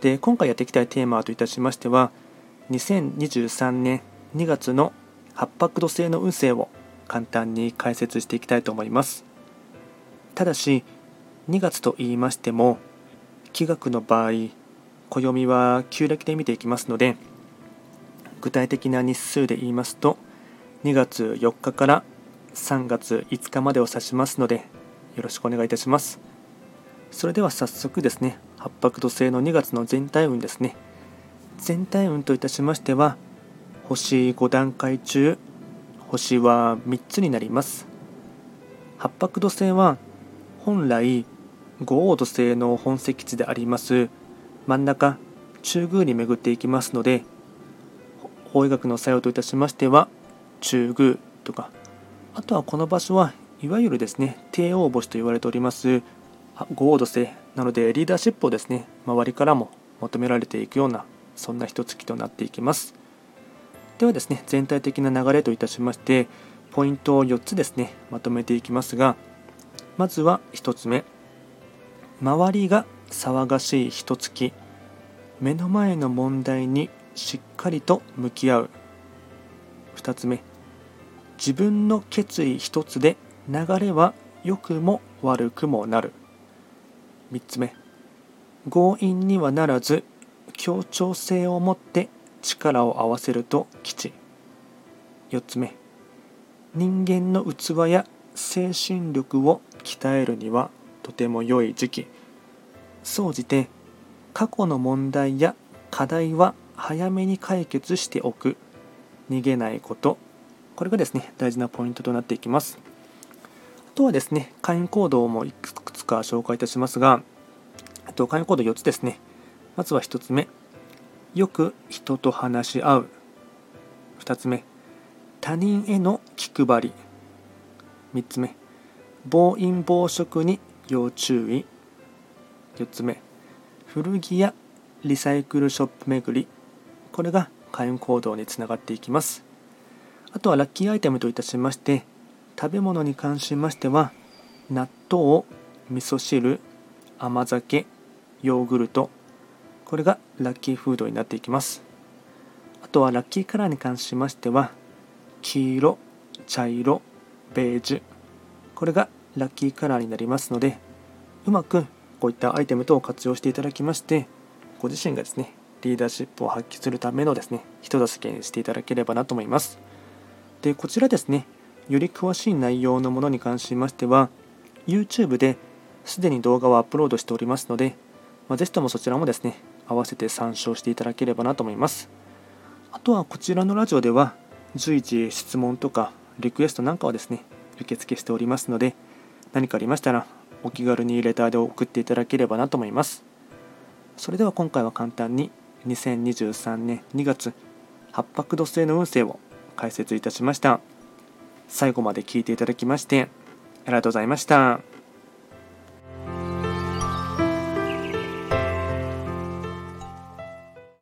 で今回やっていきたいテーマといたしましては2023年2月の八白土星の運勢を簡単に解説していきたいと思います。ただし2月と言いましても気学の場合暦は旧暦で見ていきますので具体的な日数で言いますと2月4日から3月5日までを指しますのでよろしくお願いいたします。それでは早速ですね八白土星の2月の全体運ですね。全体運といたしましては星5段階中星は3つになります。八白土星は本来五黄土星の本石地であります真ん中中宮に巡っていきますので法医学の作用といたしましては中宮とか。あとはこの場所はいわゆるですね帝王星と言われております五黄土星なのでリーダーシップをですね周りからも求められていくようなそんな一月となっていきます。ではですね全体的な流れといたしましてポイントを4つですねまとめていきますがまずは1つ目。周りが騒がしい一月。目の前の問題にしっかりと向き合う。2つ目。自分の決意一つで流れは良くも悪くもなる。3つ目。強引にはならず協調性を持って力を合わせると吉。4つ目。人間の器や精神力を鍛えるにはとても良い時期。総じて過去の問題や課題は早めに解決しておく。逃げないこと。これがですね大事なポイントとなっていきます。あとはですね会員行動もいくつか紹介いたしますがえっと会員行動4つですね。まずは1つ目。よく人と話し合う。2つ目。他人への気配り。3つ目。暴飲暴食に要注意。4つ目。古着やリサイクルショップ巡り。これが開運行動につながっていきます。あとはラッキーアイテムといたしまして食べ物に関しましては納豆味噌汁甘酒ヨーグルト。これがラッキーフードになっていきます。あとはラッキーカラーに関しましては黄色茶色ベージュ。これがラッキーカラーになりますのでうまくこういったアイテム等を活用していただきましてご自身がですねリーダーシップを発揮するためのですね人助けにしていただければなと思います。でこちらですねより詳しい内容のものに関しましては YouTube ですでに動画をアップロードしておりますので、まあ、ぜひともそちらもですね合わせて参照していただければなと思います。あとはこちらのラジオでは随時質問とかリクエストなんかをですね受付しておりますので何かありましたらお気軽にレターで送っていただければなと思います。それでは今回は簡単に2023年2月八白土星の運勢を解説いたしました。最後まで聞いていただきましてありがとうございました。